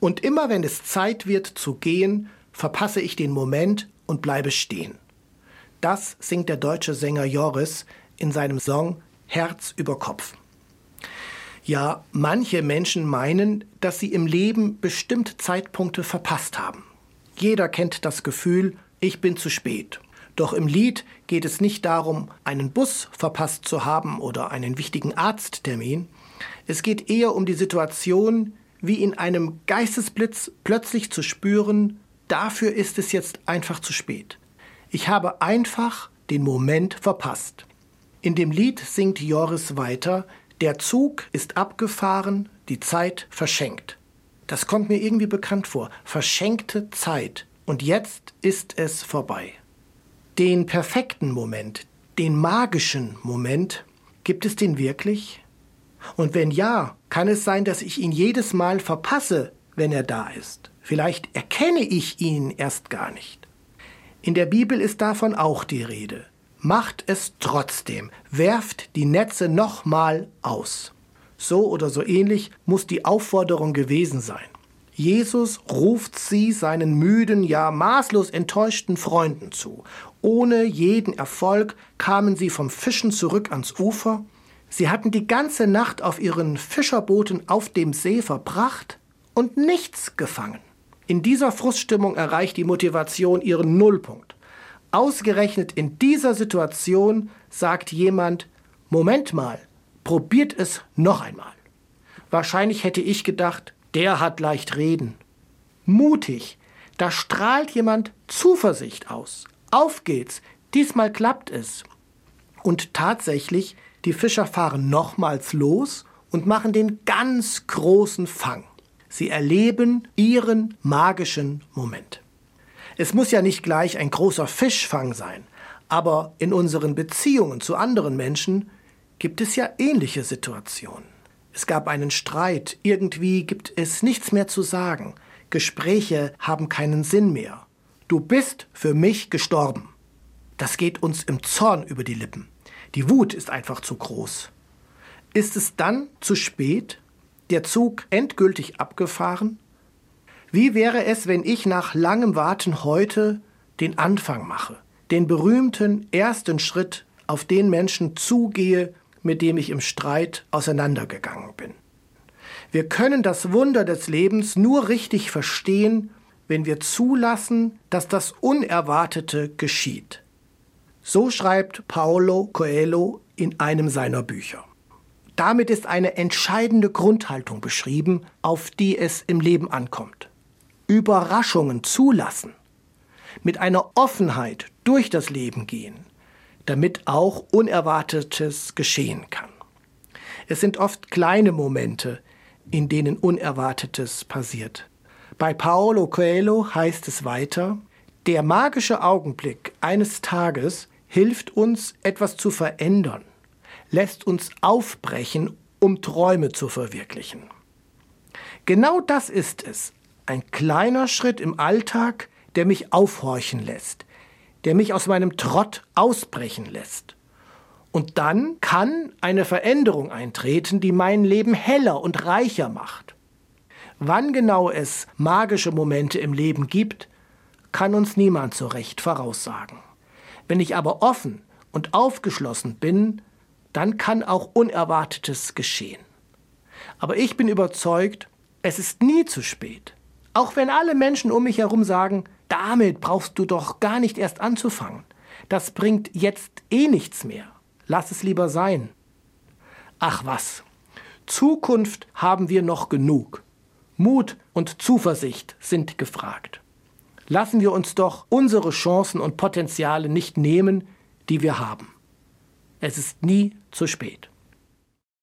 Und immer wenn es Zeit wird zu gehen, verpasse ich den Moment und bleibe stehen. Das singt der deutsche Sänger Joris in seinem Song Herz über Kopf. Ja, manche Menschen meinen, dass sie im Leben bestimmte Zeitpunkte verpasst haben. Jeder kennt das Gefühl, ich bin zu spät. Doch im Lied geht es nicht darum, einen Bus verpasst zu haben oder einen wichtigen Arzttermin. Es geht eher um die Situation, wie in einem Geistesblitz plötzlich zu spüren, dafür ist es jetzt einfach zu spät. Ich habe einfach den Moment verpasst. In dem Lied singt Joris weiter, der Zug ist abgefahren, die Zeit verschenkt. Das kommt mir irgendwie bekannt vor. Verschenkte Zeit. Und jetzt ist es vorbei. Den perfekten Moment, den magischen Moment, gibt es den wirklich? Und wenn ja, kann es sein, dass ich ihn jedes Mal verpasse, wenn er da ist. Vielleicht erkenne ich ihn erst gar nicht. In der Bibel ist davon auch die Rede. Macht es trotzdem, werft die Netze nochmal aus. So oder so ähnlich muss die Aufforderung gewesen sein. Jesus ruft sie seinen müden, ja maßlos enttäuschten Freunden zu. Ohne jeden Erfolg kamen sie vom Fischen zurück ans Ufer Sie hatten die ganze Nacht auf ihren Fischerbooten auf dem See verbracht und nichts gefangen. In dieser Fruststimmung erreicht die Motivation ihren Nullpunkt. Ausgerechnet in dieser Situation sagt jemand, Moment mal, probiert es noch einmal. Wahrscheinlich hätte ich gedacht, der hat leicht reden. Mutig, da strahlt jemand Zuversicht aus. Auf geht's, diesmal klappt es. Und tatsächlich die Fischer fahren nochmals los und machen den ganz großen Fang. Sie erleben ihren magischen Moment. Es muss ja nicht gleich ein großer Fischfang sein, aber in unseren Beziehungen zu anderen Menschen gibt es ja ähnliche Situationen. Es gab einen Streit, irgendwie gibt es nichts mehr zu sagen, Gespräche haben keinen Sinn mehr. Du bist für mich gestorben. Das geht uns im Zorn über die Lippen. Die Wut ist einfach zu groß. Ist es dann zu spät? Der Zug endgültig abgefahren? Wie wäre es, wenn ich nach langem Warten heute den Anfang mache, den berühmten ersten Schritt auf den Menschen zugehe, mit dem ich im Streit auseinandergegangen bin? Wir können das Wunder des Lebens nur richtig verstehen, wenn wir zulassen, dass das Unerwartete geschieht. So schreibt Paolo Coelho in einem seiner Bücher. Damit ist eine entscheidende Grundhaltung beschrieben, auf die es im Leben ankommt. Überraschungen zulassen, mit einer Offenheit durch das Leben gehen, damit auch Unerwartetes geschehen kann. Es sind oft kleine Momente, in denen Unerwartetes passiert. Bei Paolo Coelho heißt es weiter, der magische Augenblick eines Tages hilft uns, etwas zu verändern, lässt uns aufbrechen, um Träume zu verwirklichen. Genau das ist es, ein kleiner Schritt im Alltag, der mich aufhorchen lässt, der mich aus meinem Trott ausbrechen lässt. Und dann kann eine Veränderung eintreten, die mein Leben heller und reicher macht. Wann genau es magische Momente im Leben gibt, kann uns niemand so recht voraussagen. Wenn ich aber offen und aufgeschlossen bin, dann kann auch Unerwartetes geschehen. Aber ich bin überzeugt, es ist nie zu spät. Auch wenn alle Menschen um mich herum sagen, damit brauchst du doch gar nicht erst anzufangen. Das bringt jetzt eh nichts mehr. Lass es lieber sein. Ach was. Zukunft haben wir noch genug. Mut und Zuversicht sind gefragt lassen wir uns doch unsere Chancen und Potenziale nicht nehmen, die wir haben. Es ist nie zu spät.